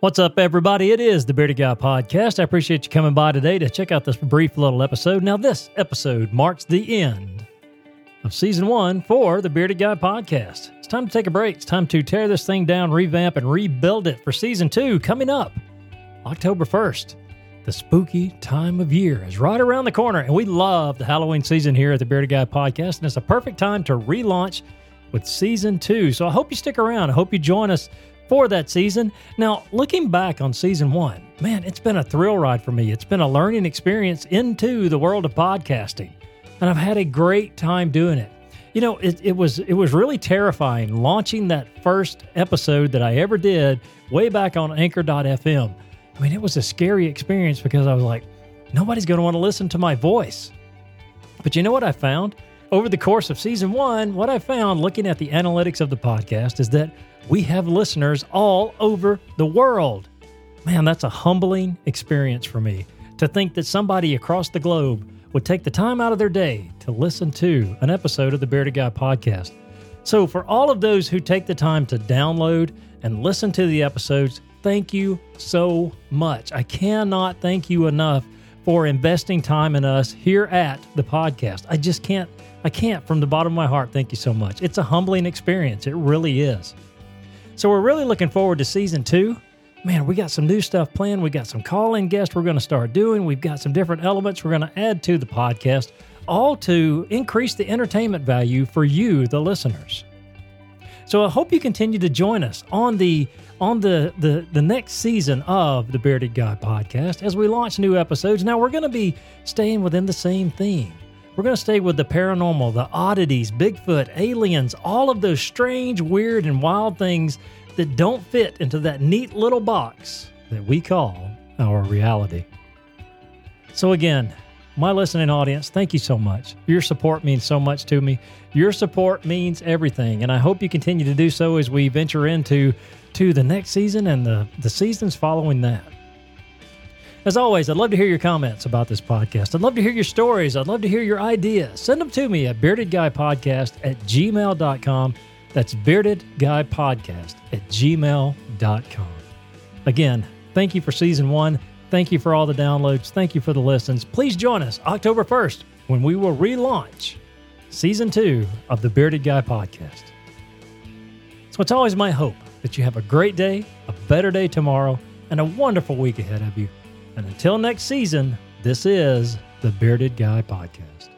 What's up, everybody? It is the Bearded Guy Podcast. I appreciate you coming by today to check out this brief little episode. Now, this episode marks the end of season one for the Bearded Guy Podcast. It's time to take a break. It's time to tear this thing down, revamp, and rebuild it for season two coming up October 1st. The spooky time of year is right around the corner, and we love the Halloween season here at the Bearded Guy Podcast, and it's a perfect time to relaunch with season two. So I hope you stick around. I hope you join us for that season. Now, looking back on season one, man, it's been a thrill ride for me. It's been a learning experience into the world of podcasting, and I've had a great time doing it. You know, it, it was it was really terrifying launching that first episode that I ever did way back on Anchor.fm. I mean, it was a scary experience because I was like, nobody's going to want to listen to my voice. But you know what I found? Over the course of season one, what I found looking at the analytics of the podcast is that we have listeners all over the world. Man, that's a humbling experience for me to think that somebody across the globe would take the time out of their day to listen to an episode of the Bearded Guy podcast. So, for all of those who take the time to download and listen to the episodes, thank you so much. I cannot thank you enough for investing time in us here at the podcast. I just can't, I can't from the bottom of my heart thank you so much. It's a humbling experience. It really is. So we're really looking forward to season two. Man, we got some new stuff planned. We got some call in guests we're going to start doing. We've got some different elements we're going to add to the podcast, all to increase the entertainment value for you, the listeners. So I hope you continue to join us on the on the the, the next season of the Bearded Guy podcast as we launch new episodes. Now we're going to be staying within the same theme. We're going to stay with the paranormal, the oddities, Bigfoot, aliens, all of those strange, weird, and wild things that don't fit into that neat little box that we call our reality. So, again, my listening audience, thank you so much. Your support means so much to me. Your support means everything, and I hope you continue to do so as we venture into to the next season and the, the seasons following that. As always, I'd love to hear your comments about this podcast. I'd love to hear your stories. I'd love to hear your ideas. Send them to me at beardedguypodcast at gmail.com. That's beardedguypodcast at gmail.com. Again, thank you for season one. Thank you for all the downloads. Thank you for the listens. Please join us October 1st when we will relaunch season two of the Bearded Guy podcast. So it's always my hope that you have a great day, a better day tomorrow, and a wonderful week ahead of you. And until next season, this is the Bearded Guy Podcast.